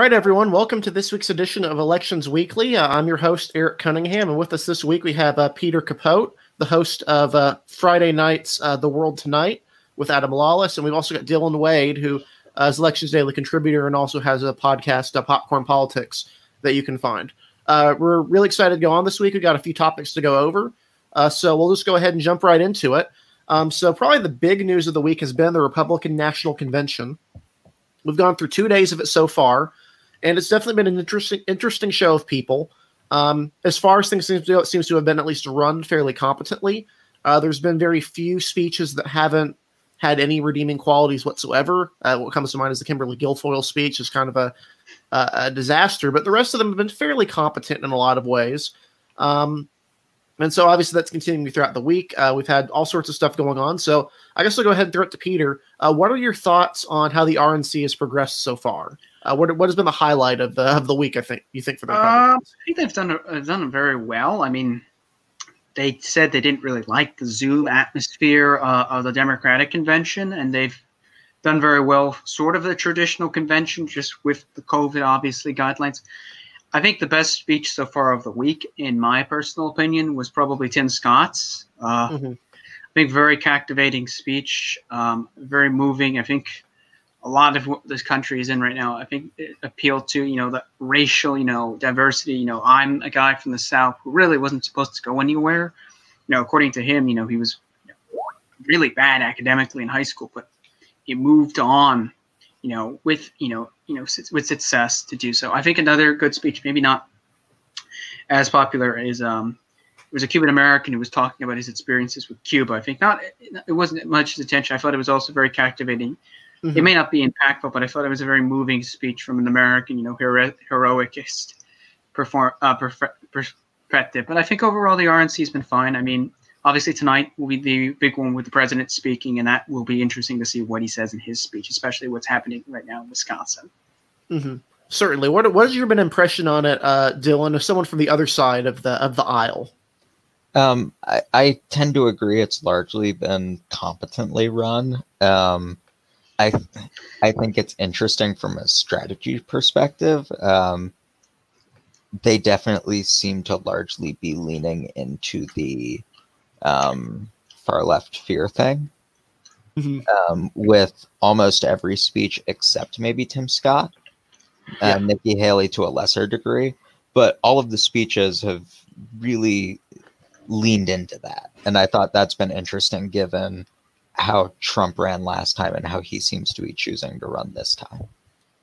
All right, everyone. Welcome to this week's edition of Elections Weekly. Uh, I'm your host, Eric Cunningham, and with us this week we have uh, Peter Capote, the host of uh, Friday night's uh, The World Tonight with Adam Lawless, and we've also got Dylan Wade, who uh, is Elections Daily contributor and also has a podcast, uh, Popcorn Politics, that you can find. we're really excited to go on this week. We've got a few topics to go over, so we'll just go ahead and jump right into it. Um, so, probably the big news of the week has been the Republican National Convention. We've gone through two days of it so far, and it's definitely been an interesting interesting show of people. Um, as far as things seems to, it seems to have been at least run fairly competently. Uh, there's been very few speeches that haven't had any redeeming qualities whatsoever. Uh, what comes to mind is the Kimberly Guilfoyle speech is kind of a, a, a disaster, but the rest of them have been fairly competent in a lot of ways. Um, and so obviously that's continuing throughout the week. Uh, we've had all sorts of stuff going on. So I guess I'll go ahead and throw it to Peter. Uh, what are your thoughts on how the RNC has progressed so far? Uh, what, what has been the highlight of the of the week? I think you think for the uh, I think they've done they've done very well. I mean, they said they didn't really like the Zoom atmosphere uh, of the Democratic convention, and they've done very well, sort of the traditional convention, just with the COVID obviously guidelines. I think the best speech so far of the week, in my personal opinion, was probably Tim Scott's. Uh, mm-hmm. I think very captivating speech, um, very moving. I think a lot of what this country is in right now, I think it appealed to, you know, the racial, you know, diversity. You know, I'm a guy from the South who really wasn't supposed to go anywhere. You know, according to him, you know, he was really bad academically in high school, but he moved on, you know, with, you know, you know, with success to do so. I think another good speech, maybe not as popular, is um, it was a Cuban American who was talking about his experiences with Cuba. I think not, it wasn't much attention. I thought it was also very captivating Mm-hmm. It may not be impactful, but I thought it was a very moving speech from an American, you know, hero- heroicist perform, uh, perspective. But I think overall the RNC has been fine. I mean, obviously tonight will be the big one with the president speaking, and that will be interesting to see what he says in his speech, especially what's happening right now in Wisconsin. Mm-hmm. Certainly. What what has your been impression on it, uh, Dylan, as someone from the other side of the of the aisle? Um, I, I tend to agree. It's largely been competently run. Um, I I think it's interesting from a strategy perspective. Um, they definitely seem to largely be leaning into the um, far left fear thing. Mm-hmm. Um, with almost every speech except maybe Tim Scott, yeah. and Nikki Haley to a lesser degree, but all of the speeches have really leaned into that, and I thought that's been interesting given how Trump ran last time and how he seems to be choosing to run this time.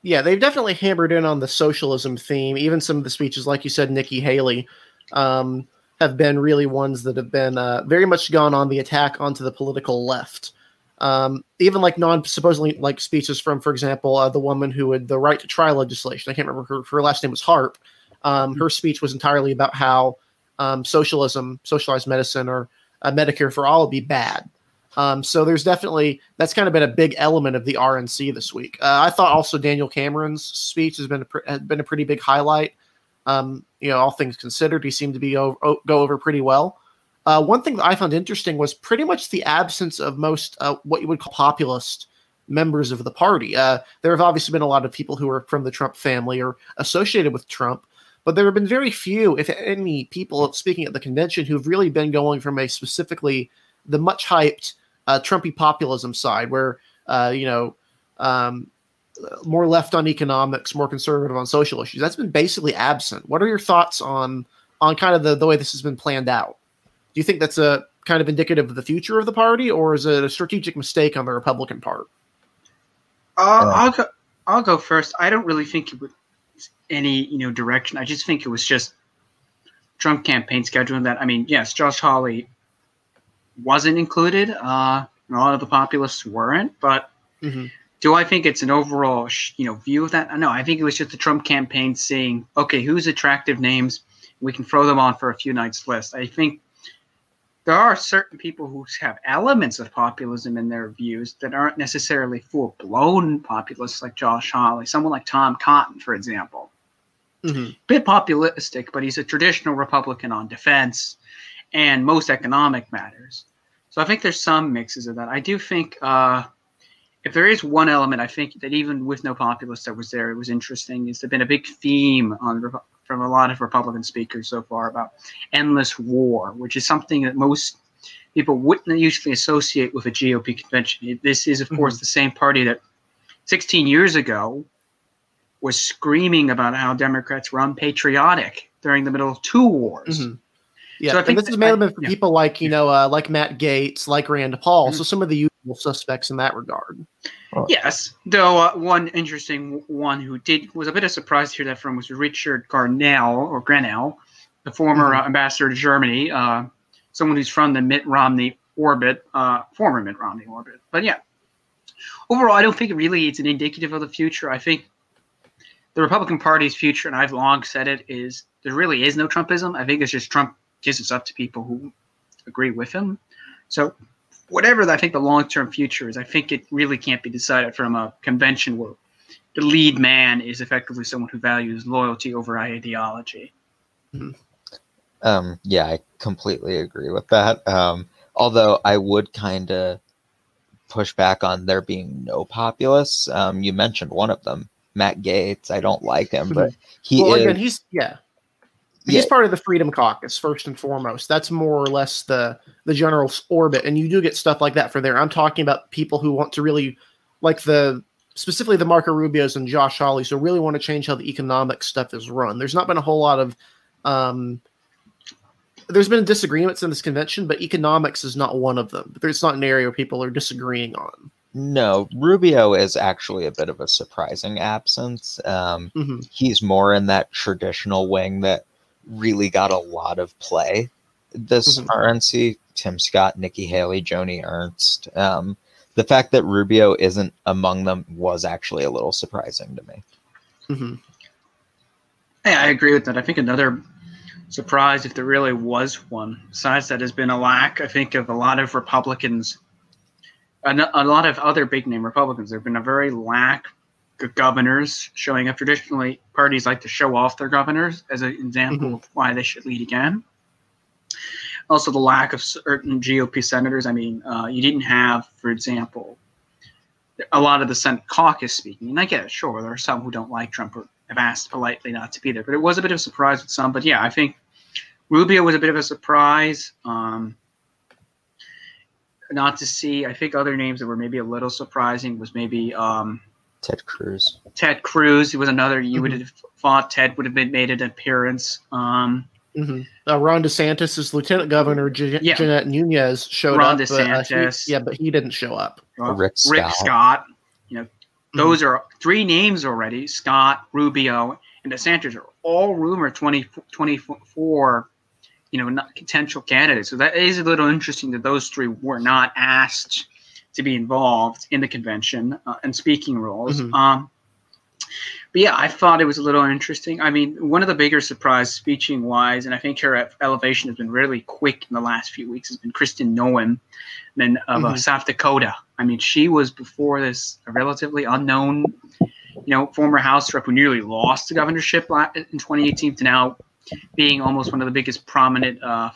Yeah, they've definitely hammered in on the socialism theme. Even some of the speeches, like you said, Nikki Haley, um, have been really ones that have been uh, very much gone on the attack onto the political left. Um, even like non supposedly like speeches from, for example, uh, the woman who had the right to try legislation. I can't remember her, her last name was Harp. Um, her speech was entirely about how um, socialism, socialized medicine, or uh, Medicare for all would be bad. Um, so there's definitely that's kind of been a big element of the RNC this week. Uh, I thought also Daniel Cameron's speech has been a, has been a pretty big highlight. Um, you know, all things considered, he seemed to be over, go over pretty well. Uh, one thing that I found interesting was pretty much the absence of most uh, what you would call populist members of the party. Uh, there have obviously been a lot of people who are from the Trump family or associated with Trump, but there have been very few, if any, people speaking at the convention who've really been going from a specifically the much hyped uh, Trumpy populism side, where uh, you know um, more left on economics, more conservative on social issues. That's been basically absent. What are your thoughts on on kind of the, the way this has been planned out? Do you think that's a kind of indicative of the future of the party, or is it a strategic mistake on the Republican part? Uh, I'll go. I'll go first. I don't really think it was any you know direction. I just think it was just Trump campaign scheduling that. I mean, yes, Josh Hawley wasn't included. Uh, a lot of the populists weren't, but mm-hmm. Do I think it's an overall you know view of that? No, I think it was just the Trump campaign saying, okay, who's attractive names? We can throw them on for a few nights list. I think there are certain people who have elements of populism in their views that aren't necessarily full blown populists like Josh Hawley, someone like Tom Cotton, for example. Mm-hmm. Bit populistic, but he's a traditional Republican on defense and most economic matters. So I think there's some mixes of that. I do think uh, if there is one element, I think that even with no populist that was there, it was interesting. Is there been a big theme on from a lot of Republican speakers so far about endless war, which is something that most people wouldn't usually associate with a GOP convention. This is, of mm-hmm. course, the same party that 16 years ago was screaming about how Democrats were unpatriotic during the middle of two wars. Mm-hmm. Yeah, so I think this is mainly for yeah. people like you know, uh, like Matt Gaetz, like Rand Paul. Mm-hmm. So some of the usual suspects in that regard. Yes, though uh, one interesting one who did was a bit of surprise to hear that from was Richard Garnell or Grenell, the former mm-hmm. uh, ambassador to Germany, uh, someone who's from the Mitt Romney orbit, uh, former Mitt Romney orbit. But yeah, overall, I don't think really it's an indicative of the future. I think the Republican Party's future, and I've long said it, is there really is no Trumpism. I think it's just Trump gives us up to people who agree with him. So whatever I think the long term future is, I think it really can't be decided from a convention where the lead man is effectively someone who values loyalty over ideology. Mm-hmm. Um, yeah, I completely agree with that. Um, although I would kind of push back on there being no populists. Um, you mentioned one of them, Matt Gaetz. I don't like him, but he well, is. Again, he's yeah. He's yeah. part of the Freedom Caucus first and foremost. That's more or less the the general orbit, and you do get stuff like that for there. I'm talking about people who want to really, like the specifically the Marco Rubios and Josh Hawley, so really want to change how the economic stuff is run. There's not been a whole lot of um, there's been disagreements in this convention, but economics is not one of them. It's not an area where people are disagreeing on. No, Rubio is actually a bit of a surprising absence. Um, mm-hmm. He's more in that traditional wing that really got a lot of play this mm-hmm. RNC. Tim Scott, Nikki Haley, Joni Ernst. Um, the fact that Rubio isn't among them was actually a little surprising to me. Mm-hmm. Yeah, I agree with that. I think another surprise, if there really was one, besides that, has been a lack, I think, of a lot of Republicans, a, a lot of other big name Republicans. There have been a very lack governors showing up. Traditionally, parties like to show off their governors as an example mm-hmm. of why they should lead again. Also, the lack of certain GOP senators. I mean, uh, you didn't have, for example, a lot of the Senate caucus speaking. And I get it, sure, there are some who don't like Trump or have asked politely not to be there, but it was a bit of a surprise with some. But yeah, I think Rubio was a bit of a surprise. Um, not to see. I think other names that were maybe a little surprising was maybe um, Ted Cruz. Ted Cruz He was another. You mm-hmm. would have thought Ted would have been made an appearance. Um, mm-hmm. uh, Ron DeSantis' is lieutenant governor J- yeah. Jeanette Nunez showed Ron up. DeSantis. But, uh, he, yeah, but he didn't show up. Uh, Rick, Scott. Rick Scott. You know, mm-hmm. those mm-hmm. are three names already. Scott, Rubio, and DeSantis are all rumored 20, 24 you know, not potential candidates. So that is a little interesting that those three were not asked to be involved in the convention uh, and speaking roles. Mm-hmm. Um, but yeah, I thought it was a little interesting. I mean, one of the bigger surprise speaking wise, and I think her elevation has been really quick in the last few weeks, has been Kristi Noem, then of uh, mm-hmm. South Dakota. I mean, she was before this a relatively unknown, you know, former House rep who nearly lost the governorship in 2018 to now being almost one of the biggest prominent uh,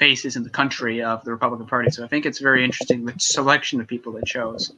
faces in the country of the Republican Party. So I think it's very interesting the selection of people they chose.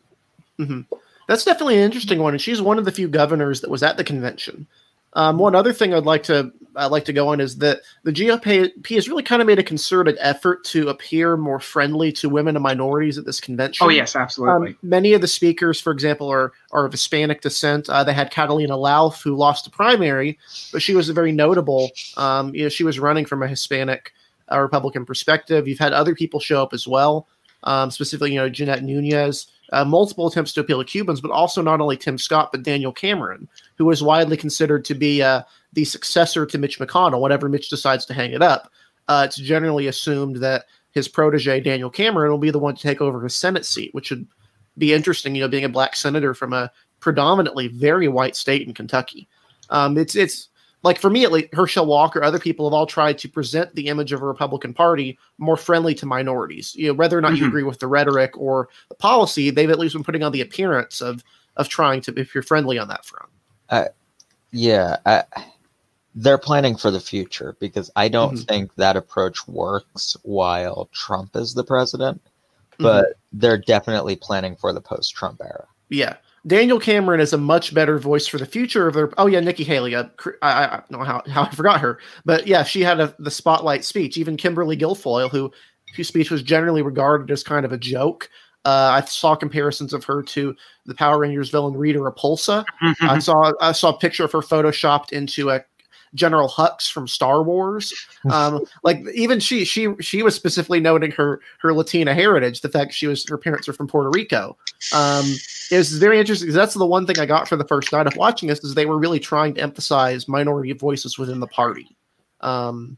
Mm-hmm. That's definitely an interesting one, and she's one of the few governors that was at the convention. Um, one other thing I'd like to I'd like to go on is that the GOP has really kind of made a concerted effort to appear more friendly to women and minorities at this convention. Oh yes, absolutely. Um, many of the speakers, for example, are are of Hispanic descent. Uh, they had Catalina Lauf, who lost the primary, but she was a very notable. Um, you know, she was running from a Hispanic uh, Republican perspective. You've had other people show up as well, um, specifically, you know, Jeanette Nunez, uh, multiple attempts to appeal to Cubans, but also not only Tim Scott, but Daniel Cameron, who is widely considered to be uh, the successor to Mitch McConnell whenever Mitch decides to hang it up. Uh, it's generally assumed that his protege, Daniel Cameron, will be the one to take over his Senate seat, which would be interesting, you know, being a black senator from a predominantly very white state in Kentucky. Um, it's it's like for me at least, Herschel Walker, other people have all tried to present the image of a Republican Party more friendly to minorities. You know, whether or not mm-hmm. you agree with the rhetoric or the policy, they've at least been putting on the appearance of of trying to if you're friendly on that front. Uh, yeah, I, they're planning for the future because I don't mm-hmm. think that approach works while Trump is the president. but they're definitely planning for the post-Trump era. Yeah. Daniel Cameron is a much better voice for the future of their. Oh yeah, Nikki Haley. Uh, I, I, I don't know how, how I forgot her, but yeah, she had a, the spotlight speech. Even Kimberly Guilfoyle, who whose speech was generally regarded as kind of a joke. Uh, I saw comparisons of her to the Power Rangers villain Rita Repulsa. Mm-hmm. I saw I saw a picture of her photoshopped into a General Hux from Star Wars. Um, like even she she she was specifically noting her her Latina heritage, the fact she was her parents are from Puerto Rico. Um, it was very interesting because that's the one thing I got for the first night of watching this is they were really trying to emphasize minority voices within the party. Um,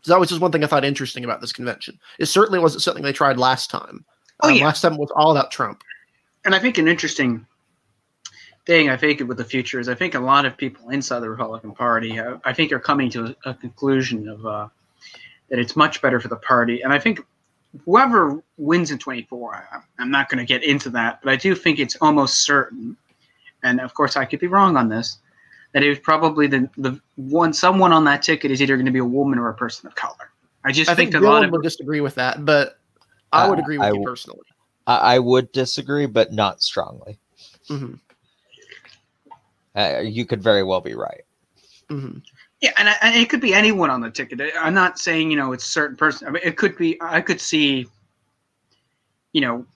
so that was just one thing I thought interesting about this convention. It certainly wasn't something they tried last time. Oh, Um, yeah. Last time was all about Trump. and I think an interesting thing I think with the future is I think a lot of people inside the Republican Party uh, I think are coming to a, a conclusion of uh, that it's much better for the party, and I think whoever wins in 24, I, I'm not going to get into that, but I do think it's almost certain, and of course I could be wrong on this, that it was probably the the one someone on that ticket is either going to be a woman or a person of color. I just I think, think, a lot of would disagree with that, but I would Uh, agree with I you personally. I, I would disagree, but not strongly. hmm Uh, you could very well be right. hmm Yeah, and, I, and it could be anyone on the ticket. I'm not saying you know it's a certain person. I mean, it could be. I could see, you know,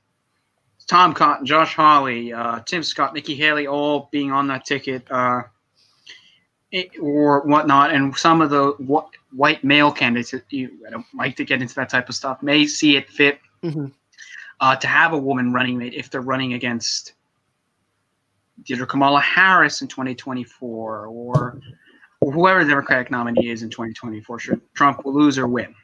Tom Cotton, Josh Hawley, uh, Tim Scott, Nikki Haley, all being on that ticket, uh, it, or whatnot. And some of the wh- white male candidates, you, I don't like to get into that type of stuff, may see it fit Mhm. uh, to have a woman running mate if they're running against either Kamala Harris in 2024 or whoever the Democratic nominee is in 2024. Should Trump will lose or win?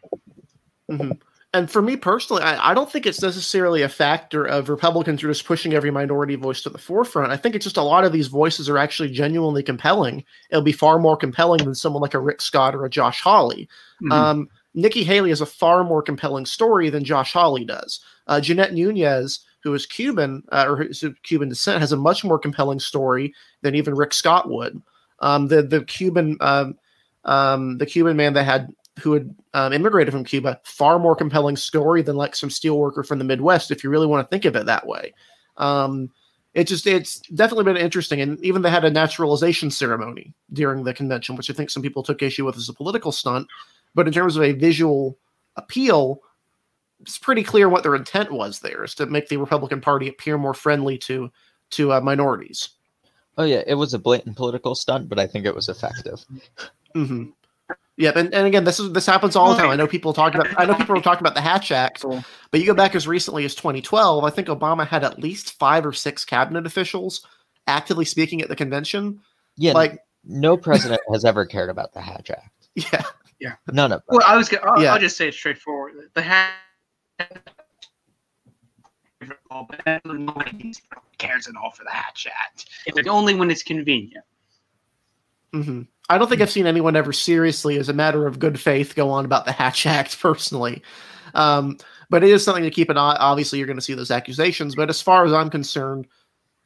hmm And for me personally, I, I don't think it's necessarily a factor of Republicans are just pushing every minority voice to the forefront. I think it's just a lot of these voices are actually genuinely compelling. It'll be far more compelling than someone like a Rick Scott or a Josh Hawley. Mhm. Um, Nikki Haley has a far more compelling story than Josh Hawley does. Uh, Jeanette Nunez, who is Cuban uh, or who's of Cuban descent, has a much more compelling story than even Rick Scott would. Um, the the Cuban um, um, the Cuban man that had who had um, immigrated from Cuba, far more compelling story than like some steelworker from the Midwest, if you really want to think of it that way. Um, it just it's definitely been interesting, and even they had a naturalization ceremony during the convention, which I think some people took issue with as a political stunt. But in terms of a visual appeal, it's pretty clear what their intent was there is to make the Republican Party appear more friendly to to uh, minorities. Oh yeah, it was a blatant political stunt, but I think it was effective. hmm Yep, and, and again, this is this happens all the time. I know people talk about I know people are talking about the Hatch Act, So, but you go back as recently as 2012. I think Obama had at least five or six cabinet officials actively speaking at the convention. Yeah, Like, no president has ever cared about the Hatch Act. yeah, yeah, None of them. well, I was. gonna- I'll, Yeah. I'll just say it straightforward. The hat. But nobody cares at all for the Hatch Act. It's only when it's convenient. hmm I don't think I've seen anyone ever seriously, as a matter of good faith, go on about the Hatch Act personally. Um, but it is something to keep an eye. Obviously, you're going to see those accusations. But as far as I'm concerned,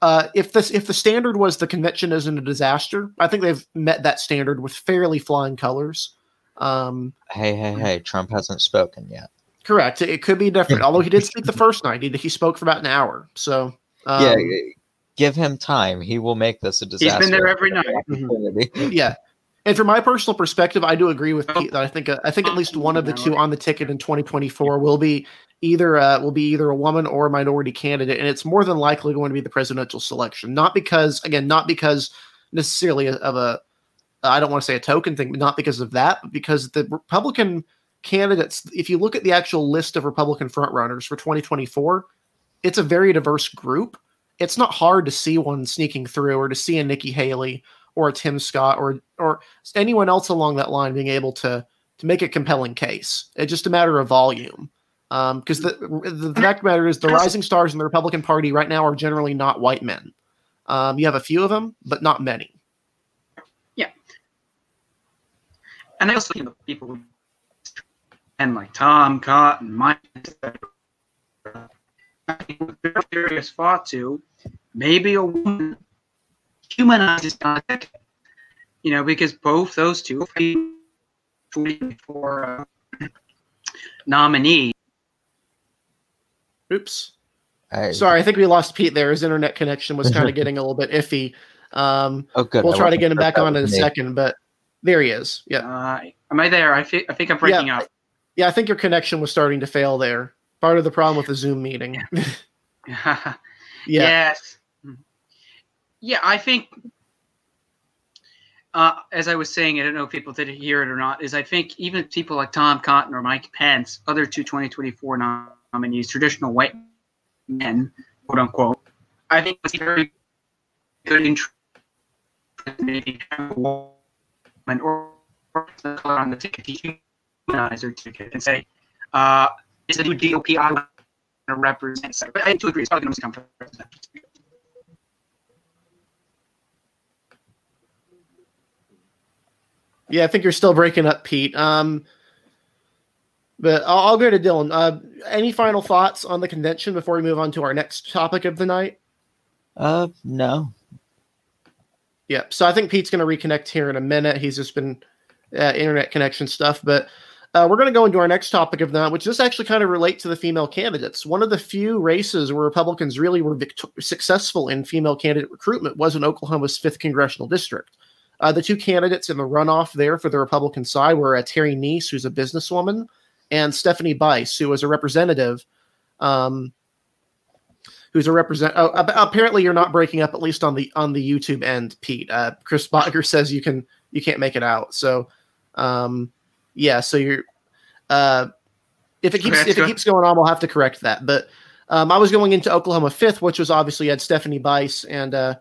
uh, if this if the standard was the convention isn't a disaster, I think they've met that standard with fairly flying colors. Um, Hey, hey, hey! Trump hasn't spoken yet. Correct. It could be different. Although he did speak the first night, he, he spoke for about an hour. So um, yeah, give him time. He will make this a disaster. He's been there every night. Opportunity. yeah. And from my personal perspective, I do agree with Pete that I think uh, I think at least one of the two on the ticket in 2024 will be either uh, will be either a woman or a minority candidate, and it's more than likely going to be the presidential selection. Not because again, not because necessarily of a I don't want to say a token thing, but not because of that, but because the Republican candidates, if you look at the actual list of Republican frontrunners for 2024, it's a very diverse group. It's not hard to see one sneaking through or to see a Nikki Haley or a Tim Scott or or anyone else along that line being able to to make a compelling case. It's just a matter of volume. Because the, the the fact of the matter is, the rising stars in the Republican Party right now are generally not white men. Um, you have a few of them, but not many. Yeah, and I also, think know, people and like Tom Cotton, Mike, very serious thought to maybe a woman humanizes contact, you know, because both those two for uh, nominee Oops. I, Sorry, I think we lost Pete there. His internet connection was kind of getting a little bit iffy. Um, Oh, good. we'll I try to get him back on in a me. second, but there he is. Yeah. Uh, am I there? I, thi- I think I'm breaking Yeah. up. Yeah, I think your connection was starting to fail there. Part of the problem with the Zoom meeting. yeah. Yes. Yeah, I think, uh, as I was saying, I don't know if people did hear it or not, is I think even people like Tom Cotton or Mike Pence, other two 2024 nominees, traditional white men, quote unquote, I think was very good in a woman or or the color on the ticket to humanize their ticket and say, uh, is the new GOP I want to represent. But I do agree, it's probably going to come from president. Yeah, I think you're still breaking up, Pete. Um, but I'll, I'll go to Dylan. Uh, any final thoughts on the convention before we move on to our next topic of the night? Uh, no. Yep. So I think Pete's going to reconnect here in a minute. He's just been uh, internet connection stuff, but uh, we're going to go into our next topic of night, which does actually kind of relate to the female candidates. One of the few races where Republicans really were successful in female candidate recruitment was in Oklahoma's fifth congressional district. Uh, the two candidates in the runoff there for the Republican side were uh, Terry Neese, who's a businesswoman, and Stephanie Bice, who was a representative. Um, who's a represent? Oh, ap- apparently, you're not breaking up at least on the on the YouTube end, Pete. Uh, Chris Bogger says you can you can't make it out. So, um, yeah. So you're uh, if it keeps Okay, if it keeps going on, we'll have to correct that. But um, I was going into Oklahoma fifth, which was obviously had Stephanie Bice and uh,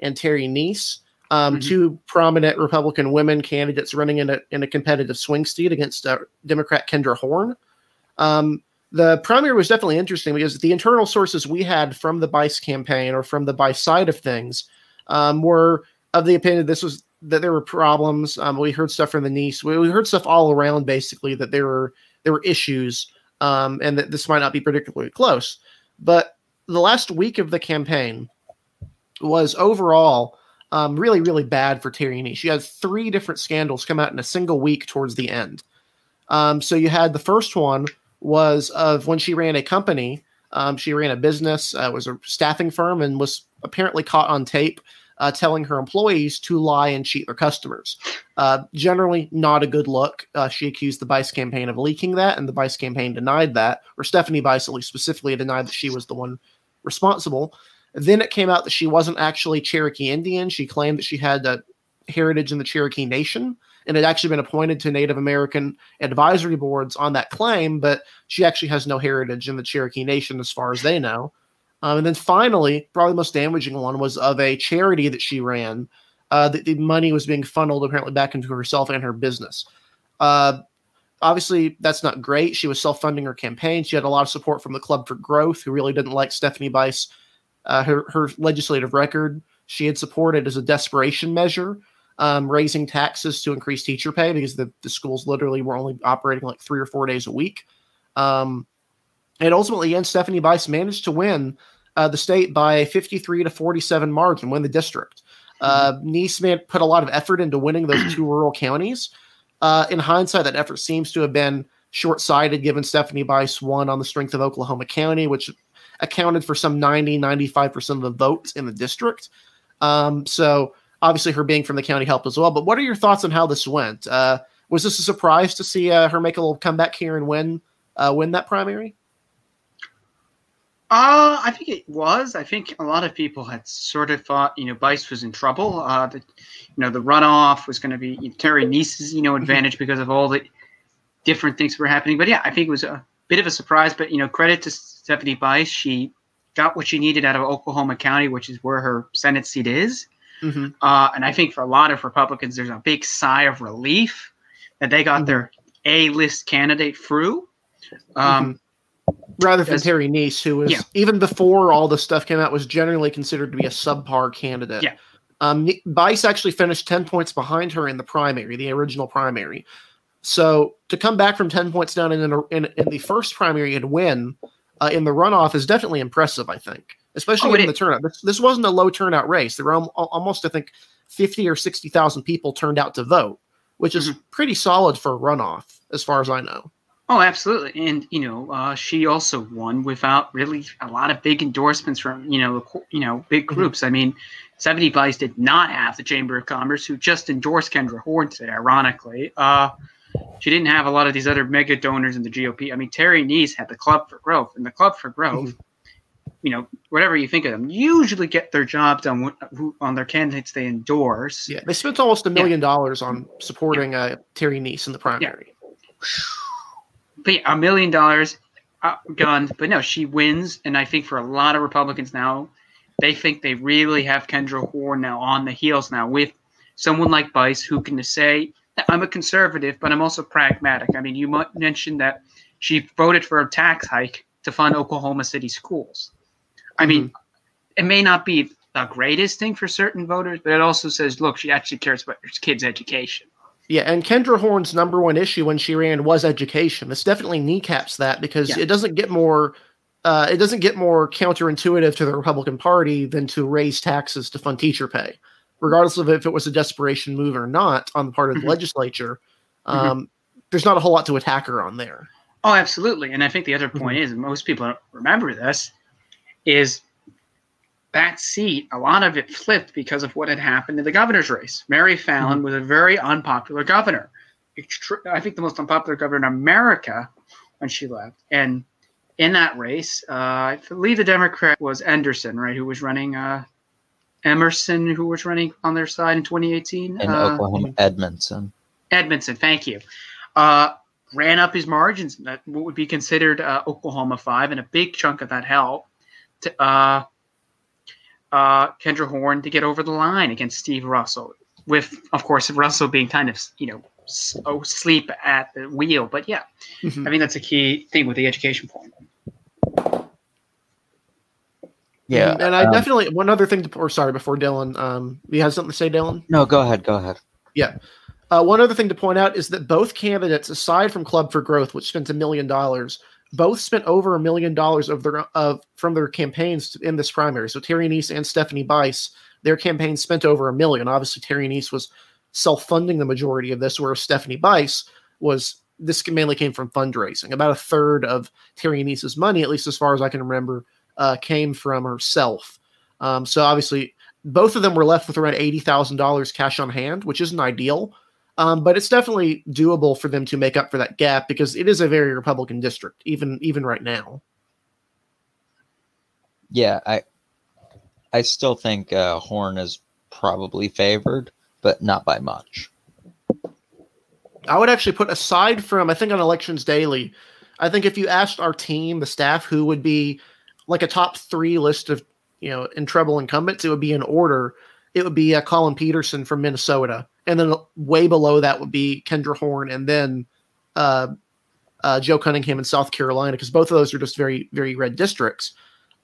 and Terry Neese, um, Mhm. two prominent Republican women candidates running in a in a competitive swing state against uh, Democrat Kendra Horn. Um, the primary was definitely interesting because the internal sources we had from the Bice campaign or from the Bice side of things um, were of the opinion this was that there were problems. Um, we heard stuff from the Neese. We, we heard stuff all around basically that there were there were issues um, and that this might not be particularly close. But the last week of the campaign was overall um, really really bad for Terry Neese. She had three different scandals come out in a single week towards the end. Um, so you had the first one was of when she ran a company. Um, she ran a business, uh, was a staffing firm, and was apparently caught on tape uh, telling her employees to lie and cheat their customers. Uh, generally, not a good look. Uh, she accused the Bice campaign of leaking that, and the Bice campaign denied that, or Stephanie Bice, at least specifically, denied that she was the one responsible. Then it came out that she wasn't actually Cherokee Indian. She claimed that she had a heritage in the Cherokee Nation and had actually been appointed to Native American advisory boards on that claim, but she actually has no heritage in the Cherokee Nation as far as they know. Um, and then finally, probably the most damaging one was of a charity that she ran. Uh, that the money was being funneled apparently back into herself and her business. Uh, obviously, that's not great. She was self funding her campaign. She had a lot of support from the Club for Growth, who really didn't like Stephanie Bice. Uh, her, her legislative record she had supported as a desperation measure, um, raising taxes to increase teacher pay because the, the schools literally were only operating like three or four days a week. Um, and ultimately, and Stephanie Bice managed to win uh, the state by a 53 to 47 margin, win the district. Uh, Neesman put a lot of effort into winning those two rural counties. Uh, in hindsight, that effort seems to have been short sighted given Stephanie Bice won on the strength of Oklahoma County, which accounted for some 90, 95% of the votes in the district. Um, so obviously, her being from the county helped as well. But what are your thoughts on how this went? Uh, was this a surprise to see uh, her make a little comeback here and win uh, win that primary? Uh, I think it was. I think a lot of people had sort of thought, you know, Bice was in trouble. Uh, that, you know, the runoff was going to be Terry Neese's, you know, advantage because of all the different things that were happening. But yeah, I think it was a bit of a surprise. But you know, credit to Stephanie Bice. She got what she needed out of Oklahoma County, which is where her Senate seat is. Mm-hmm. Uh, and I think for a lot of Republicans, there's a big sigh of relief that they got Mhm. their A-list candidate through. Um, Rather than. Terry Neese, who was Yeah. even before all this stuff came out, was generally considered to be a subpar candidate. Yeah. Um, Bice actually finished 10 points behind her in the primary, the original primary. So to come back from 10 points down in, in, in the first primary and win uh, in the runoff is definitely impressive, I think, especially Oh, in the turnout. This, this wasn't a low turnout race. There were al- almost, I think, 50 or 60,000 people turned out to vote, which is Mm-hmm. pretty solid for a runoff, as far as I know. Oh, absolutely, and you know, uh, she also won without really a lot of big endorsements from you know, you know, big Mm-hmm. groups. I mean, Stephanie Bice did not have the Chamber of Commerce, who just endorsed Kendra Horn today. Ironically, uh, she didn't have a lot of these other mega donors in the GOP. I mean, Terry Neese had the Club for Growth, and the Club for Growth, Mm-hmm. you know, whatever you think of them, usually get their jobs on what- who, on their candidates they endorse. Yeah, they spent almost a million dollars on supporting uh, Terry Neese in the primary. But yeah, a million dollars uh, outgunned. But no, she wins, and I think for a lot of Republicans now, they think they really have Kendra Horn now on the heels now with someone like Bice who can say, "I'm a conservative, but I'm also pragmatic." I mean, you mentioned that she voted for a tax hike to fund Oklahoma City schools. I mean, mm-hmm. it may not be the greatest thing for certain voters, but it also says, look, she actually cares about her kids' education. Yeah, and Kendra Horn's number one issue when she ran was education. This definitely kneecaps that because Yeah. it doesn't get more uh, it doesn't get more counterintuitive to the Republican Party than to raise taxes to fund teacher pay, regardless of if it was a desperation move or not on the part of the Mhm. legislature. Um, There's not a whole lot to attack her on there. Oh, absolutely. And I think the other point is, most people don't remember this, is that seat, a lot of it flipped because of what had happened in the governor's race. Mary Fallin was a very unpopular governor. I think the most unpopular governor in America when she left. And in that race, uh, I believe the Democrat was Anderson, right, who was running uh, Emerson, who was running on their side in 2018. in Uh, Oklahoma, Edmondson. Edmondson, thank you, uh, ran up his margins. That what would be considered uh, Oklahoma five, and a big chunk of that helped to, uh, Kendra Horn to get over the line against Steve Russell. With, of course, Russell being kind of you know s- oh, sleep at the wheel. But yeah, Mhm. I mean that's a key thing with the education point. Yeah. and, and I um, definitely one other thing to or sorry before Dylan, um, you have something to say, Dylan? no, go ahead. Go ahead. Yeah. Uh, one other thing to point out is that both candidates, aside from Club for Growth, which spent a million dollars, both spent over a million dollars of their of from their campaigns in this primary. So Terry Neese and Stephanie Bice, their campaigns spent over a million. Obviously, Terry Neese was self-funding the majority of this, whereas Stephanie Bice was this mainly came from fundraising. About a third of Terry Neese's money, at least as far as I can remember, uh, came from herself. Um, so obviously, both of them were left with around eighty thousand dollars cash on hand, which isn't ideal. Um, but it's definitely doable for them to make up for that gap because it is a very Republican district, even even right now. Yeah, I I still think uh, Horn is probably favored, but not by much. I would actually put aside from I think on elections daily, I think if you asked our team, the staff, who would be like a top three list of you know in trouble incumbents, it would be in order. It would be uh, Collin Peterson from Minnesota, and then way below that would be Kendra Horn, and then uh, uh, Joe Cunningham in South Carolina, because both of those are just very very red districts.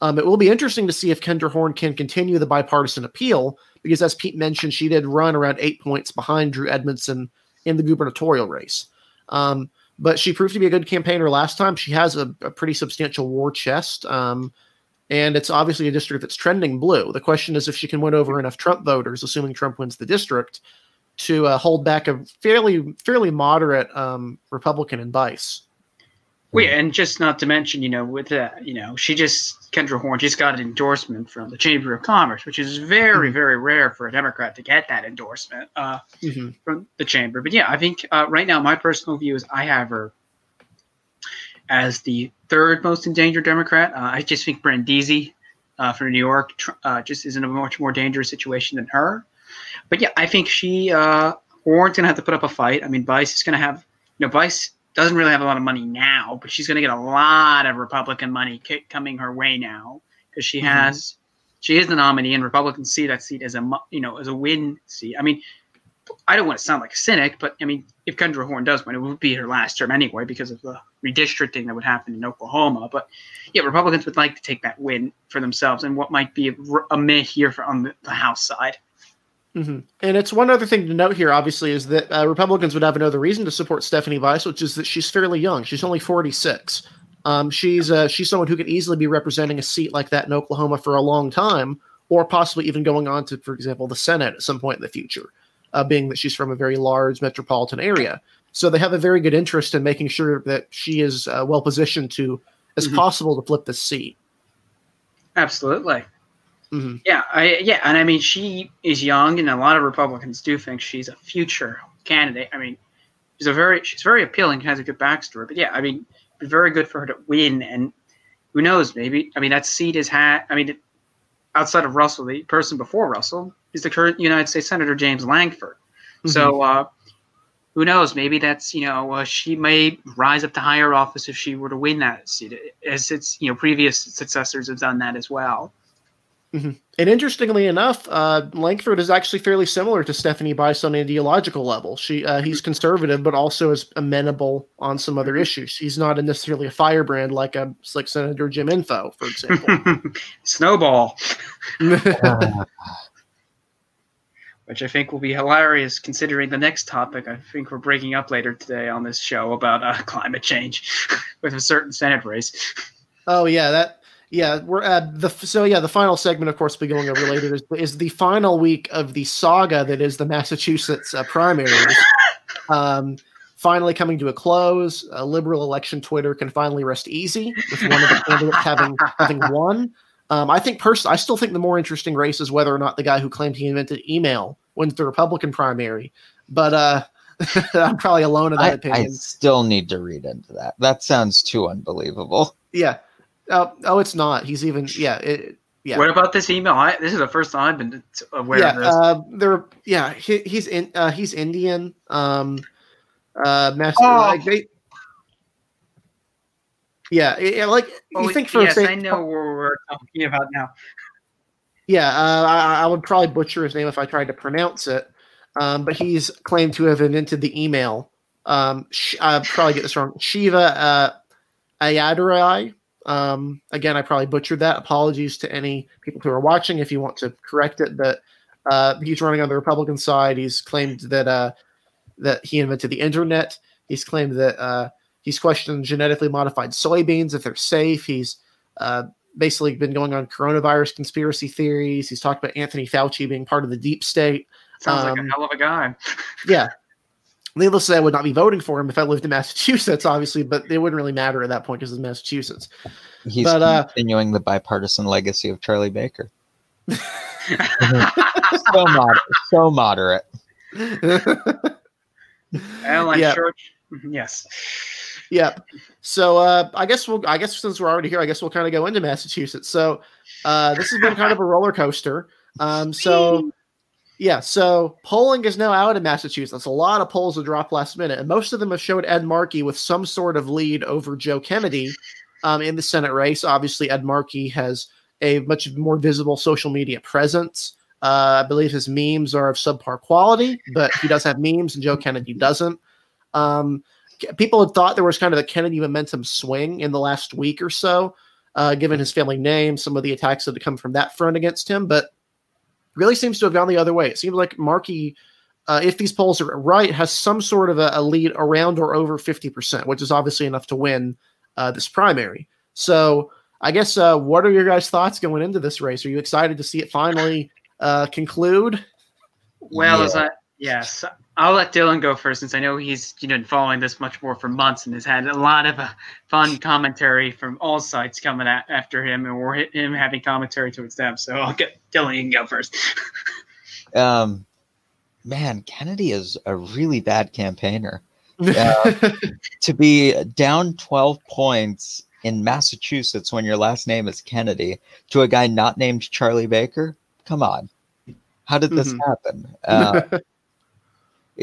Um, it will be interesting to see if Kendra Horn can continue the bipartisan appeal, because as Pete mentioned, she did run around eight points behind Drew Edmondson in the gubernatorial race. Um, but she proved to be a good campaigner last time. She has a, a pretty substantial war chest. Um, and it's obviously a district that's trending blue. The question is if she can win over enough Trump voters, assuming Trump wins the district, to uh, hold back a fairly fairly moderate um, Republican in Bice. Well, yeah, and just not to mention, you know, with that, you know, she just Kendra Horn just got an endorsement from the Chamber of Commerce, which is very, very rare for a Democrat to get that endorsement uh, from the chamber. But yeah, I think uh, right now my personal view is I have her as the third most endangered Democrat. Uh, I just think Brindisi uh, from New York tr- uh, just is in a much more dangerous situation than her. But yeah, I think she uh, Warren's gonna have to put up a fight. I mean, Bice is gonna have you know Bice doesn't really have a lot of money now, but she's gonna get a lot of Republican money c- coming her way now because she Mhm. has she is the nominee, and Republicans see that seat as a you know as a win seat. I mean, I don't want to sound like a cynic, but I mean, if Kendra Horn does win, it would be her last term anyway because of the redistricting that would happen in Oklahoma. But yeah, Republicans would like to take that win for themselves and what might be a, a myth here for, on the, the House side. Hmm And it's one other thing to note here, obviously, is that uh, Republicans would have another reason to support Stephanie Bice, which is that she's fairly young. She's only 46. Um, she's uh, she's someone who could easily be representing a seat like that in Oklahoma for a long time, or possibly even going on to, for example, the Senate at some point in the future, uh, being that she's from a very large metropolitan area. So they have a very good interest in making sure that she is uh, well positioned to, as Mhm. possible, to flip the seat. Absolutely. Hmm Yeah, I yeah, and I mean she is young, and a lot of Republicans do think she's a future candidate. I mean, she's a very she's very appealing, has a good backstory. But yeah, I mean, it'd be very good for her to win, and who knows? Maybe I mean that seat is had. I mean, outside of Russell, the person before Russell is the current United States Senator James Lankford. So uh, who knows? Maybe that's you know uh, she may rise up to higher office if she were to win that seat, as its you know previous successors have done that as well. And interestingly enough, uh, Lankford is actually fairly similar to Stephanie Bice on an ideological level. She uh, he's conservative, but also is amenable on some other issues. He's not necessarily a firebrand like a like Senator Jim Inhofe, for example. Snowball, which I think will be hilarious considering the next topic I think we're breaking up later today on this show about uh, climate change with a certain Senate race. oh yeah, that yeah we're at the so yeah the final segment, of course, we'll be going over later is, is the final week of the saga that is the Massachusetts uh, primaries. um, finally coming to a close. Uh, liberal election Twitter can finally rest easy with one of the candidates having having won. Um, I think personally, I still think the more interesting race is whether or not the guy who claimed he invented email wins the Republican primary. But uh, I'm probably alone in that I, I still need to read into that. That sounds too unbelievable. Yeah. Oh, oh, it's not. He's even. Yeah. It, yeah. What about this email? I, this is the first time I've been aware yeah. of this. Uh, there. Yeah. He, he's in. Uh, he's Indian. Um. Uh. Mass, Oh. like they, yeah. it- like you Oh, think for yes, say, I know what we're talking about now. Yeah, uh, I, I would probably butcher his name if I tried to pronounce it. Um, but he's claimed to have invented the email. Um, sh- I probably get this wrong. Shiva uh, Ayyadurai. Um, again, I probably butchered that. Apologies to any people who are watching if you want to correct it. But uh, he's running on the Republican side. He's claimed that uh, that he invented the internet. He's claimed that uh, he's questioned genetically modified soybeans if they're safe. He's uh, basically been going on coronavirus conspiracy theories. He's talked about Anthony Fauci being part of the deep state. Sounds like Um, a hell of a guy. Yeah. Needless to say, I would not be voting for him if I lived in Massachusetts, obviously, but it wouldn't really matter at that point because it's Massachusetts. He's But, uh, continuing the bipartisan legacy of Charlie Baker. So moderate. So moderate. well, I'm Yeah. sure. Yes. Yep. So uh, I guess we'll. I guess since we're already here, I guess we'll kind of go into Massachusetts. So uh, this has been kind of a roller coaster. Um, so yeah. So polling is now out in Massachusetts. A lot of polls have dropped last minute, and most of them have showed Ed Markey with some sort of lead over Joe Kennedy um, in the Senate race. Obviously, Ed Markey has a much more visible social media presence. Uh, I believe his memes are of subpar quality, but he does have memes, and Joe Kennedy doesn't. Um, people had thought there was kind of a Kennedy momentum swing in the last week or so, uh, given his family name, some of the attacks that had come from that front against him, but really seems to have gone the other way. It seems like Markey, uh, if these polls are right, has some sort of a, a lead around or over 50%, which is obviously enough to win uh, this primary. So I guess uh, what are your guys' thoughts going into this race? Are you excited to see it finally uh, conclude? Well, as Yeah. I yes, I'll let Dylan go first since I know he's you know been following this much more for months and has had a lot of uh, fun commentary from all sides coming at, after him, and we're him having commentary towards them. So I'll get Dylan. You can go first. Um, man, Kennedy is a really bad campaigner. Yeah. to be down 12 points in Massachusetts when your last name is Kennedy to a guy not named Charlie Baker? Come on. How did this Mhm. happen? Uh,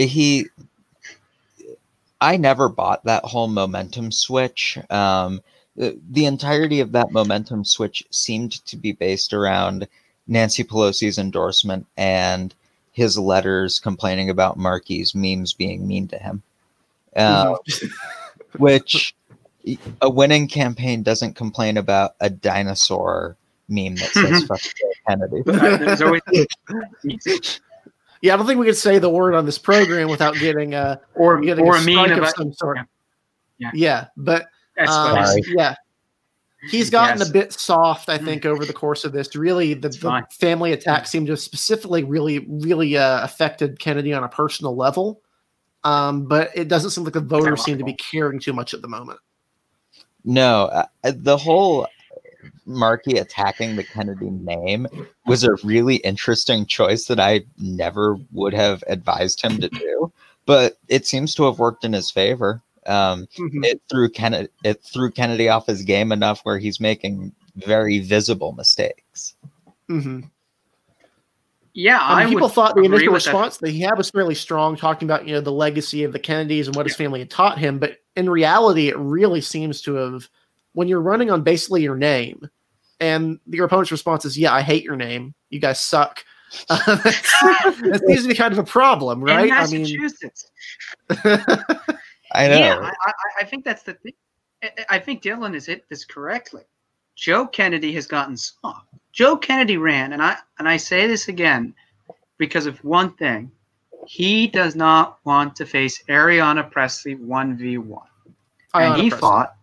he I never bought that whole momentum switch. Um, the, the entirety of that momentum switch seemed to be based around Nancy Pelosi's endorsement and his letters complaining about Markey's memes being mean to him. Uh, which a winning campaign doesn't complain about a dinosaur meme that says fuck Joe Kennedy. There's always yeah, I don't think we could say the word on this program without getting a or getting or a a strike of some sort. yeah. Yeah. Yeah, but that's um, yeah, he's gotten Yes. a bit soft. I think over the course of this, really, the, the family attack seemed to have specifically really, really uh, affected Kennedy on a personal level. Um, but it doesn't seem like the voters seem to be caring too much at the moment. No, uh, the whole Markey attacking the Kennedy name was a really interesting choice that I never would have advised him to do, but it seems to have worked in his favor. Um, Mhm. it threw Kennedy it threw Kennedy off his game enough where he's making very visible mistakes. hmm Yeah, I I, mean, people thought the initial with that. response that he had was fairly strong, talking about you know the legacy of the Kennedys and what his family had taught him. But in reality, it really seems to have when you're running on basically your name, and your opponent's response is, "Yeah, I hate your name. You guys suck." Uh, that seems to be kind of a problem, In right? I mean, Massachusetts. I know. Yeah, I, I, I think that's the thing. I- I think Dylan has hit this correctly. Joe Kennedy has gotten soft. Joe Kennedy ran, and I and I say this again because of one thing. He does not want to face Ariana Pressley one v one, and he Pressley. fought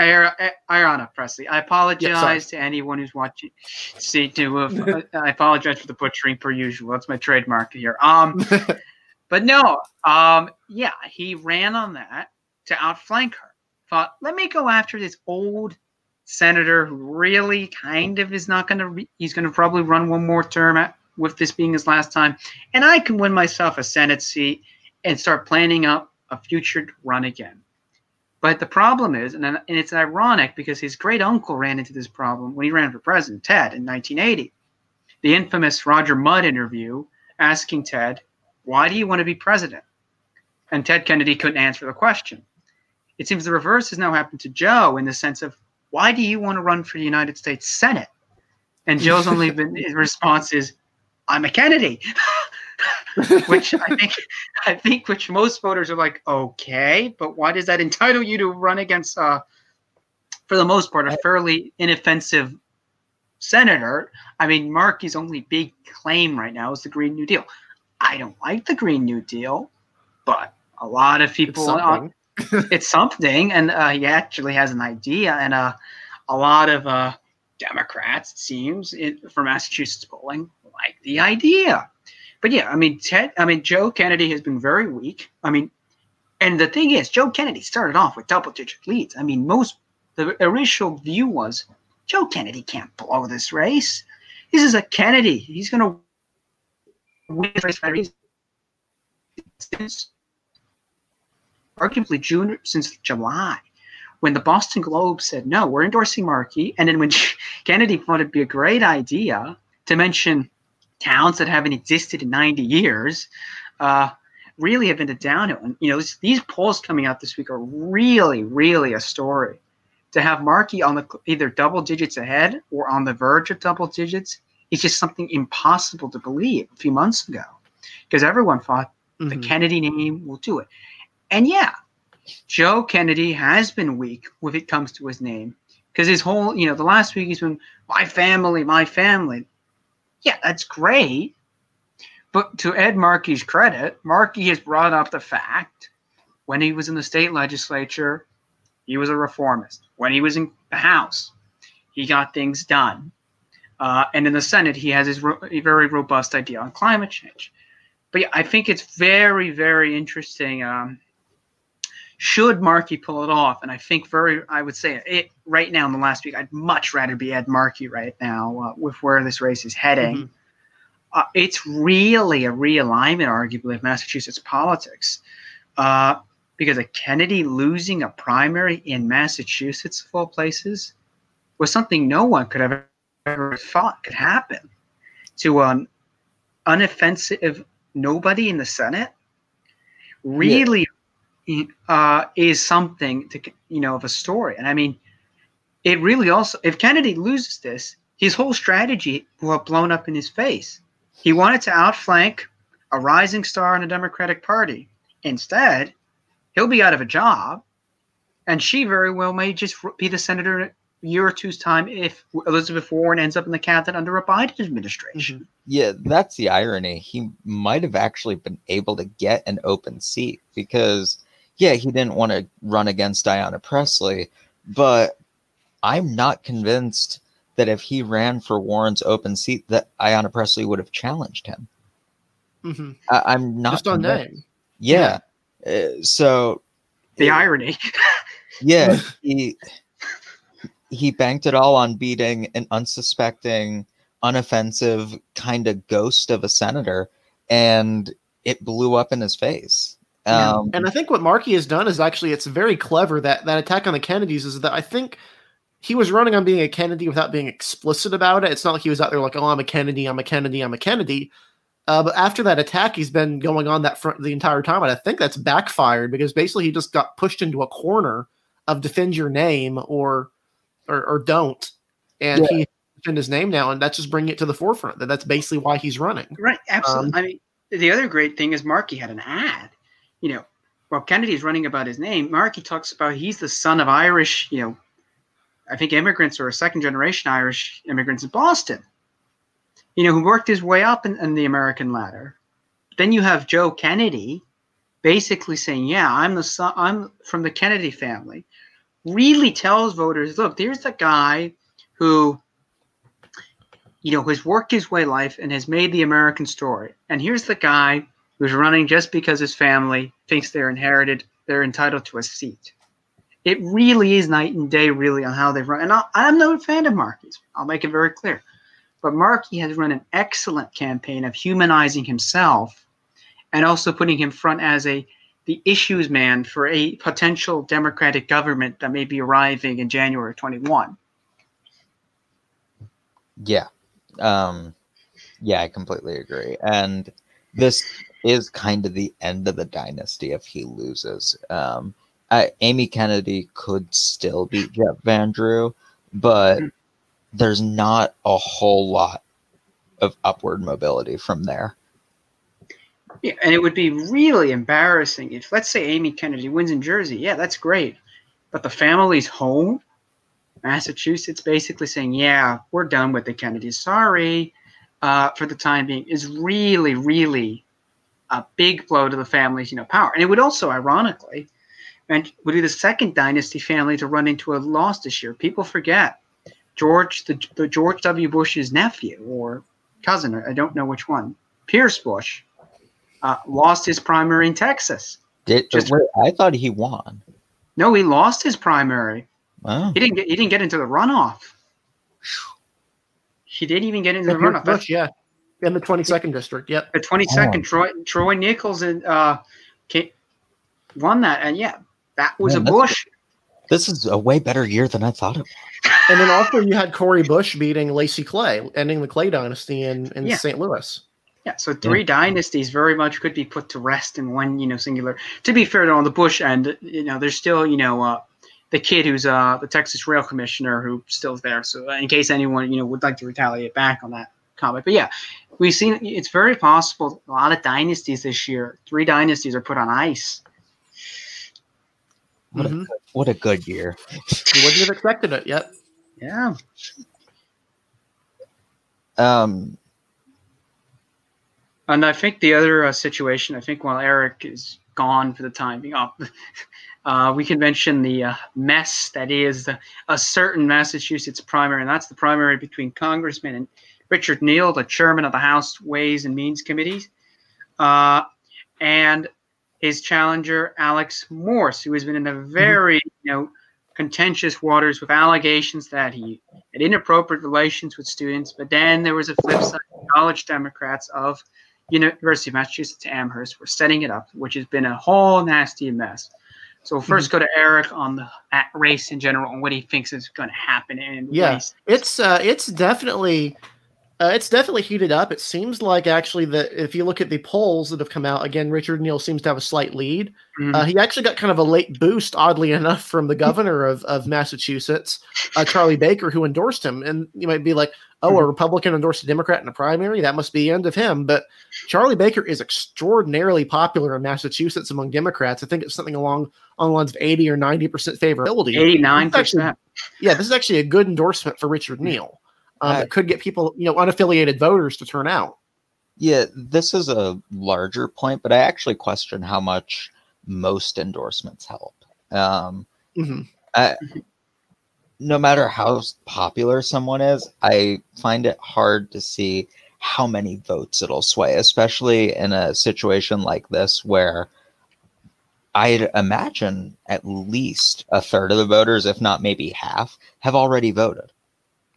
Ariana Pressley. I apologize sorry. to anyone who's watching. See, to uh, I apologize for the butchering per usual. That's my trademark here. Um, but no, um, yeah, he ran on that to outflank her. Thought, let me go after this old senator who really kind of is not going to. Re- he's going to probably run one more term at, with this being his last time, and I can win myself a Senate seat and start planning up a future run again. But the problem is, and, and it's ironic because his great uncle ran into this problem when he ran for president, Ted, in 1980. The infamous Roger Mudd interview asking Ted, why do you want to be president? And Ted Kennedy couldn't answer the question. It seems the reverse has now happened to Joe in the sense of, why do you want to run for the United States Senate? And Joe's only been, his response is, I'm a Kennedy. which I think, I think, which most voters are like, okay, but why does that entitle you to run against, uh, for the most part, a fairly inoffensive senator? I mean, Markey's only big claim right now is the Green New Deal. I don't like the Green New Deal, but a lot of It's people, uh, it's something, and uh, he actually has an idea, and uh, a lot of uh, Democrats, it seems, it, for Massachusetts polling, like the idea. But yeah, I mean, Ted, I mean, Joe Kennedy has been very weak. I mean, and the thing is, Joe Kennedy started off with double-digit leads. I mean, most the initial view was Joe Kennedy can't blow this race. This is a Kennedy. He's going to win this race reason. Since arguably June since July, when the Boston Globe said no, we're endorsing Markey, and then when Kennedy thought it'd be a great idea to mention towns that haven't existed in 90 years, uh, really have been a downhill. And you know, this, these polls coming out this week are really, really a story. To have Markey on the either double digits ahead or on the verge of double digits is just something impossible to believe a few months ago, because everyone thought the Mhm. Kennedy name will do it. And yeah, Joe Kennedy has been weak when it comes to his name because his whole, you know, the last week he's been my family, my family. Yeah, that's great. But to Ed Markey's credit, Markey has brought up the fact when he was in the state legislature, he was a reformist. When he was in the House, he got things done. Uh, and in the Senate, he has his ro- a very robust idea on climate change. But yeah, I think it's very, very interesting. Um, should Markey pull it off? And I think very, I would say it right now in the last week, I'd much rather be Ed Markey right now uh, with where this race is heading. Mhm. Uh, it's really a realignment, arguably, of Massachusetts politics. Uh, because a Kennedy losing a primary in Massachusetts, of all places, was something no one could have ever thought could happen. To an unoffensive nobody in the Senate really uh, is something to you know of a story. And I mean, it really also if Kennedy loses this, his whole strategy will have blown up in his face. He wanted to outflank a rising star in the Democratic Party. Instead, he'll be out of a job, and she very well may just be the senator in a year or two's time if Elizabeth Warren ends up in the cabinet under a Biden administration. Yeah, that's the irony. He might have actually been able to get an open seat because, yeah, he didn't want to run against Diana Pressley, but I'm not convinced that if he ran for Warren's open seat, that Ayanna Pressley would have challenged him. Mhm. I, I'm not Just on convinced. name. Yeah. Uh, so The irony. Yeah, he he banked it all on beating an unsuspecting, unoffensive kind of ghost of a senator, and it blew up in his face. Yeah. Um, And I think what Markey has done is actually it's very clever that that attack on the Kennedys is that I think he was running on being a Kennedy without being explicit about it. It's not like he was out there like, "Oh, I'm a Kennedy, I'm a Kennedy, I'm a Kennedy." Uh, but after that attack, he's been going on that front the entire time, and I think that's backfired because basically he just got pushed into a corner of defend your name or or, or don't, and Yeah. he defend his name now, and that's just bringing it to the forefront. That that's basically why he's running. Right, absolutely. Um, I mean, the other great thing is Markey had an ad. You know, while Kennedy's running about his name, Markey talks about he's the son of Irish, you know, I think immigrants or a second generation Irish immigrants in Boston. You know, who worked his way up in, in the American ladder. Then you have Joe Kennedy, basically saying, "Yeah, I'm the son. I'm from the Kennedy family." Really tells voters, "Look, there's the guy who." you know, has worked his way life and has made the American story. And here's the guy who's running just because his family thinks they're inherited, they're entitled to a seat. It really is night and day, really, on how they've run. And I, I'm no fan of Markey's. I'll make it very clear. But Markey has run an excellent campaign of humanizing himself and also putting him front as a the issues man for a potential Democratic government that may be arriving in January 21. Yeah. Um yeah, I completely agree. And this is kind of the end of the dynasty if he loses. Um I, Amy Kennedy could still beat Jeff Van Drew, but there's not a whole lot of upward mobility from there. Yeah, and it would be really embarrassing if, let's say, Amy Kennedy wins in Jersey. Yeah, that's great. But the family's home, Massachusetts, basically saying, yeah, we're done with the Kennedys. Sorry uh, for the time being, is really, really a big blow to the family's you know, power. And it would also, ironically, and would be the second dynasty family to run into a loss this year. People forget George, the, the George W. Bush's nephew or cousin, I don't know which one, Pierce Bush, uh, lost his primary in Texas. Did Just- wait, I thought he won. No, he lost his primary. Oh. He didn't get. He didn't get into the runoff. He didn't even get into the Yeah, runoff. Bush, yeah, in the 22nd district. Yep. the twenty second. Oh. Troy Troy Nehls and uh, ca- won that, and yeah, that was Man, a Bush. This is a way better year than I thought it was. And then also you had Cori Bush beating Lacy Clay, ending the Clay dynasty in, in Yeah. St. Louis. Yeah, so three dynasties very much could be put to rest in one, you know, singular. To be fair, though, on the Bush end, you know, there's still, you know, uh, the kid who's uh, the Texas Rail Commissioner who still there. So in case anyone, you know, would like to retaliate back on that comment, but yeah, we've seen it's very possible a lot of dynasties this year. Three dynasties are put on ice. What, Mhm. a, what a good year. You wouldn't have expected it yet. Yeah, Um, and I think the other uh, situation, I think while Eric is gone for the time being, oh, uh, we can mention the uh, mess that is the, a certain Massachusetts primary, and that's the primary between Congressman and Richard Neal, the chairman of the House Ways and Means Committee, uh, and his challenger Alex Morse, who has been in a very you know contentious waters with allegations that he had inappropriate relations with students. But then there was a flip side: college Democrats of University of Massachusetts Amherst were setting it up, which has been a whole nasty mess. So we'll 1st go to Eric on the race in general and what he thinks is going to happen. And what Yeah. It's uh, it's definitely uh, it's definitely heated up. It seems like actually that if you look at the polls that have come out, again, Richard Neal seems to have a slight lead. Mhm. Uh, he actually got kind of a late boost, oddly enough, from the governor of, of Massachusetts, uh, Charlie Baker, who endorsed him. And you might be like, oh, a Republican endorsed a Democrat in a primary? That must be the end of him. But Charlie Baker is extraordinarily popular in Massachusetts among Democrats. I think it's something along on the lines of 80 or 90% favorability. 89%. Yeah, this is actually a good endorsement for Richard Neal. Um. It could get people, you know, unaffiliated voters to turn out. yeah, this is a larger point, but I actually question how much most endorsements help. Um, Mhm. I, no matter how popular someone is, I find it hard to see how many votes it'll sway, especially in a situation like this where I'd imagine at least a third of the voters, if not maybe half, have already voted.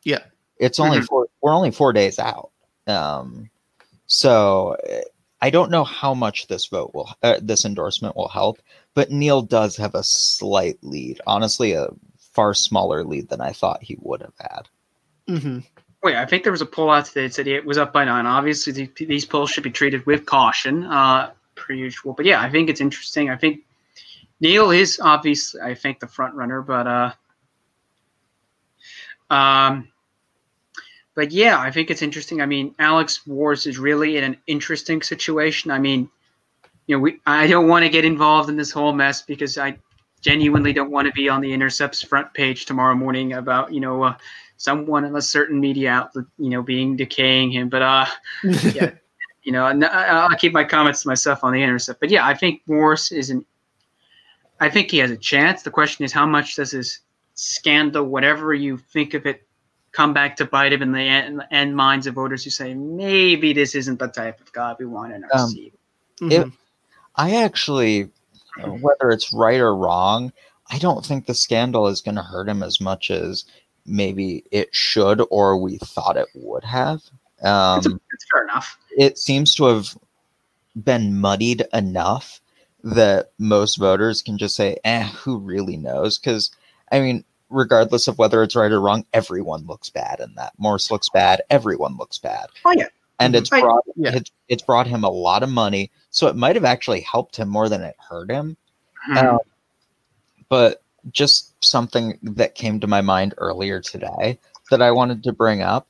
Yeah. It's only Mhm. four, we're only four days out. Um, so I don't know how much this vote will, uh, this endorsement will help, but Neal does have a slight lead. Honestly, a far smaller lead than I thought he would have had. hmm Wait, I think there was a poll out today that said it was up by nine. Obviously, the, these polls should be treated with caution, uh, per usual. But yeah, I think it's interesting. I think Neal is obviously, I think, the front runner. But uh, um, but yeah, I think it's interesting. I mean, Alex Morse is really in an interesting situation. I mean, you know, we I don't want to get involved in this whole mess because I genuinely don't want to be on the Intercept's front page tomorrow morning about you know. Uh, someone in a certain media outlet, you know, being decaying him. But uh, Yeah. you know, I- I'll keep my comments to myself on the intercept. But yeah, I think Morse is an. I think he has a chance. The question is, how much does his scandal, whatever you think of it, come back to bite him in the end, end minds of voters who say maybe this isn't the type of God we want in our Um, seat. Mhm. If- I actually, whether it's right or wrong, I don't think the scandal is going to hurt him as much as maybe it should or we thought it would have. Um, it's, it's fair enough. it seems to have been muddied enough that most voters can just say, eh, who really knows? Because, I mean, regardless of whether it's right or wrong, everyone looks bad in that. Morse looks bad. Everyone looks bad. Oh yeah, And it's Mhm. brought, Yeah. it's, it's brought him a lot of money. So it might have actually helped him more than it hurt him. Hmm. Um, but just something that came to my mind earlier today that I wanted to bring up.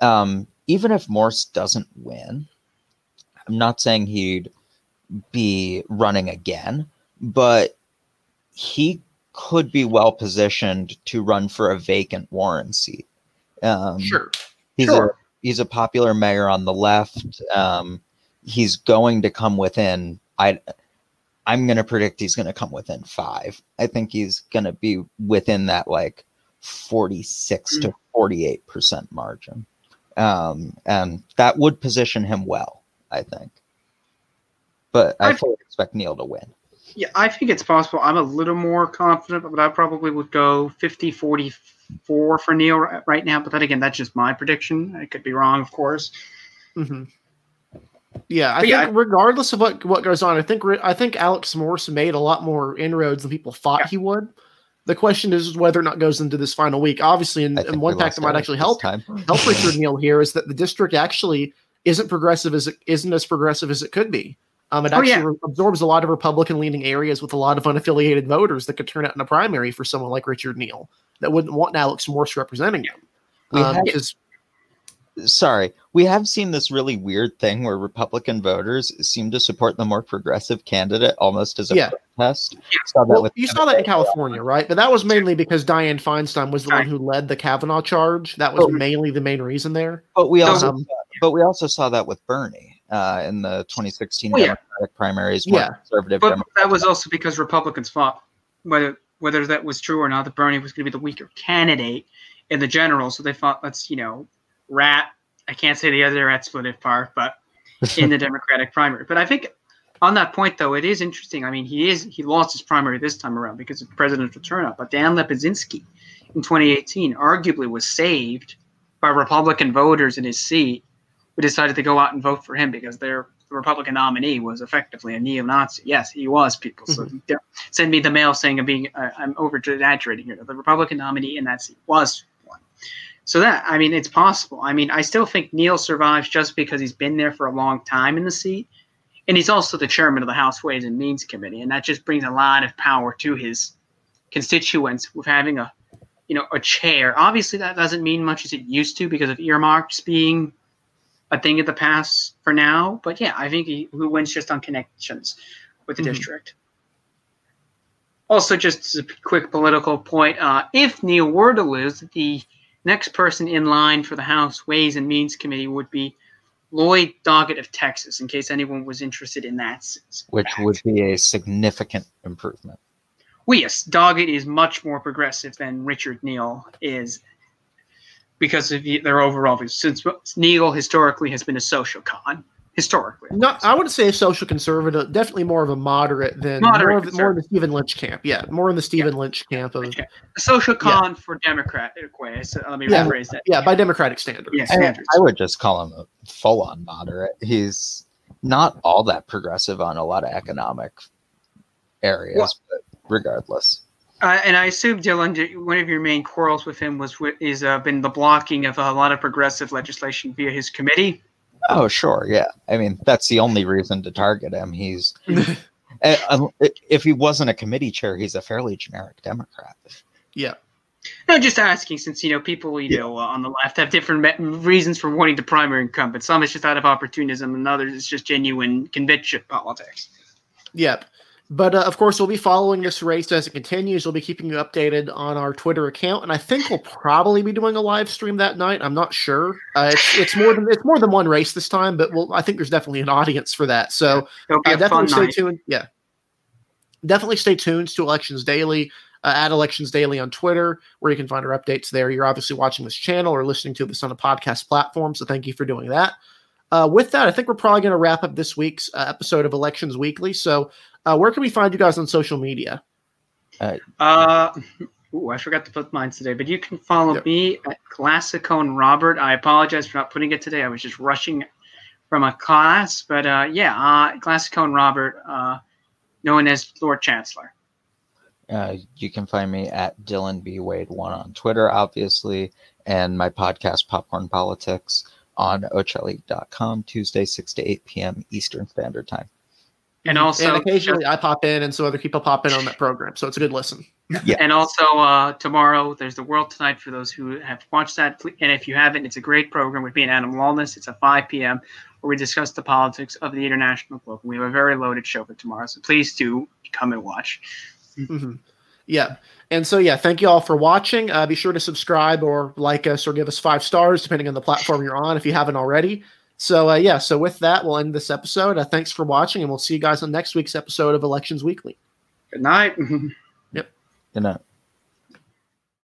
Um, even if Morse doesn't win, I'm not saying he'd be running again, but he could be well positioned to run for a vacant Warren seat. Um, sure. He's Sure. a he's a popular mayor on the left. Um, he's going to come within. I I'm going to predict he's going to come within five. I think he's going to be within that like 46 to 48 percent margin, um, and that would position him well. I think, but I I- fully expect Neal to win. Yeah, I think it's possible. I'm a little more confident, but I probably would go 50 44 for Neal right now. But then again, that's just my prediction. I could be wrong, of course. hmm Yeah, I But yeah, think regardless of what what goes on, I think I think Alex Morse made a lot more inroads than people thought Yeah. he would. The question is whether or not it goes into this final week. Obviously, and, and one we fact that might actually help time. help Richard Neal here is that the district actually isn't progressive as it isn't as progressive as it could be. Um, it Oh, actually yeah. re- absorbs a lot of Republican leaning areas with a lot of unaffiliated voters that could turn out in a primary for someone like Richard Neal that wouldn't want Alex Morse representing them. We Um, have- because sorry, we have seen this really weird thing where Republican voters seem to support the more progressive candidate almost as a Yeah. protest. Saw well, with you saw that in California, right? But that was mainly because Dianne Feinstein was the one who led the Kavanaugh charge. That was Oh. mainly the main reason there. But we also, Um, but we also saw that with Bernie uh, in the 2016 Oh, yeah. Democratic primaries. Yeah. conservative. But Democrats. that was also because Republicans thought whether whether that was true or not that Bernie was going to be the weaker candidate in the general. So they thought let's you know rat. I can't say the other expletive part, but in the Democratic primary. But I think on that point though, it is interesting. I mean, he is he lost his primary this time around because of presidential turnout. But Dan Lipinski in 2018 arguably was saved by Republican voters in his seat who decided to go out and vote for him because their Republican nominee was effectively a neo-Nazi. Yes, he was. People so don't send me the mail saying I'm being uh, I'm over exaggerating here. The Republican nominee in that seat was one. So that I mean, it's possible. I mean, I still think Neal survives just because he's been there for a long time in the seat, and he's also the chairman of the House Ways and Means Committee, and that just brings a lot of power to his constituents with having a you know a chair. Obviously, that doesn't mean much as it used to because of earmarks being a thing of the past for now. But yeah, I think he who wins just on connections with the Mhm. district. Also, just as a quick political point, uh, if Neal were to lose, the next person in line for the House Ways and Means Committee would be Lloyd Doggett of Texas, in case anyone was interested in that. which fact. would be a significant improvement. Well, yes, Doggett is much more progressive than Richard Neal is because of the- their overall views. Since Neal historically has been a social con, historically. Not, I wouldn't say a social conservative. Definitely more of a moderate than Moderate more, of, more in the. Stephen Lynch camp. Yeah, more in the Stephen Lynch camp of Okay. A social con for Democratic way. So let me Yeah. rephrase that. yeah by Democratic standards. Yeah. I. I would just call him a full-on moderate. He's not all that progressive on a lot of economic areas, Well- but regardless. Uh, and I assume Dylan, one of your main quarrels with him was is uh, been the blocking of a lot of progressive legislation via his committee. Oh, sure, yeah. I mean, that's the only reason to target him. He's uh, um, if he wasn't a committee chair, he's a fairly generic Democrat. yeah. No, just asking, since you know people, you know, uh, on the left have different me- reasons for wanting to primary incumbent. Some is just out of opportunism, and others it's just genuine conviction politics. Yep. But uh, of course, we'll be following this race as it continues. We'll be keeping you updated on our Twitter account, and I think we'll probably be doing a live stream that night. I'm not sure. Uh, it's, it's more than it's more than one race this time, but we'll, I think there's definitely an audience for that. So uh, definitely stay night. tuned. Yeah, definitely stay tuned to Elections Daily. Uh, at Elections Daily on Twitter, where you can find our updates there. You're obviously watching this channel or listening to this on a podcast platform, so thank you for doing that. Uh, with that, I think we're probably going to wrap up this week's uh, episode of Elections Weekly. So, uh, where can we find you guys on social media? Uh, ooh, I forgot to put mine today, but you can follow Yep. me at Gascoyne Robert. I apologize for not putting it today. I was just rushing from a class, but uh, yeah, uh, Gascoyne Robert, uh, known as Lord Chancellor. Uh, you can find me at Dylan B Wade one on Twitter, obviously, and my podcast Popcorn Politics on Ochelli.com Tuesday six to eight p.m. Eastern Standard Time. And also, and occasionally I pop in, and so other people pop in on that program. So it's a good listen. Yeah. and also uh, tomorrow there's the World Tonight for those who have watched that. And if you haven't, it's a great program with me and Adam Wallness. It's at 5 p.m. where we discuss the politics of the international globe. We have a very loaded show for tomorrow, so please do come and watch. Mhm. Yeah. And so, yeah, thank you all for watching. Uh, be sure to subscribe or like us or give us five stars, depending on the platform you're on, if you haven't already. So, uh, yeah, so with that, we'll end this episode. Uh, thanks for watching, and we'll see you guys on next week's episode of Elections Weekly. Good night. yep. Good know.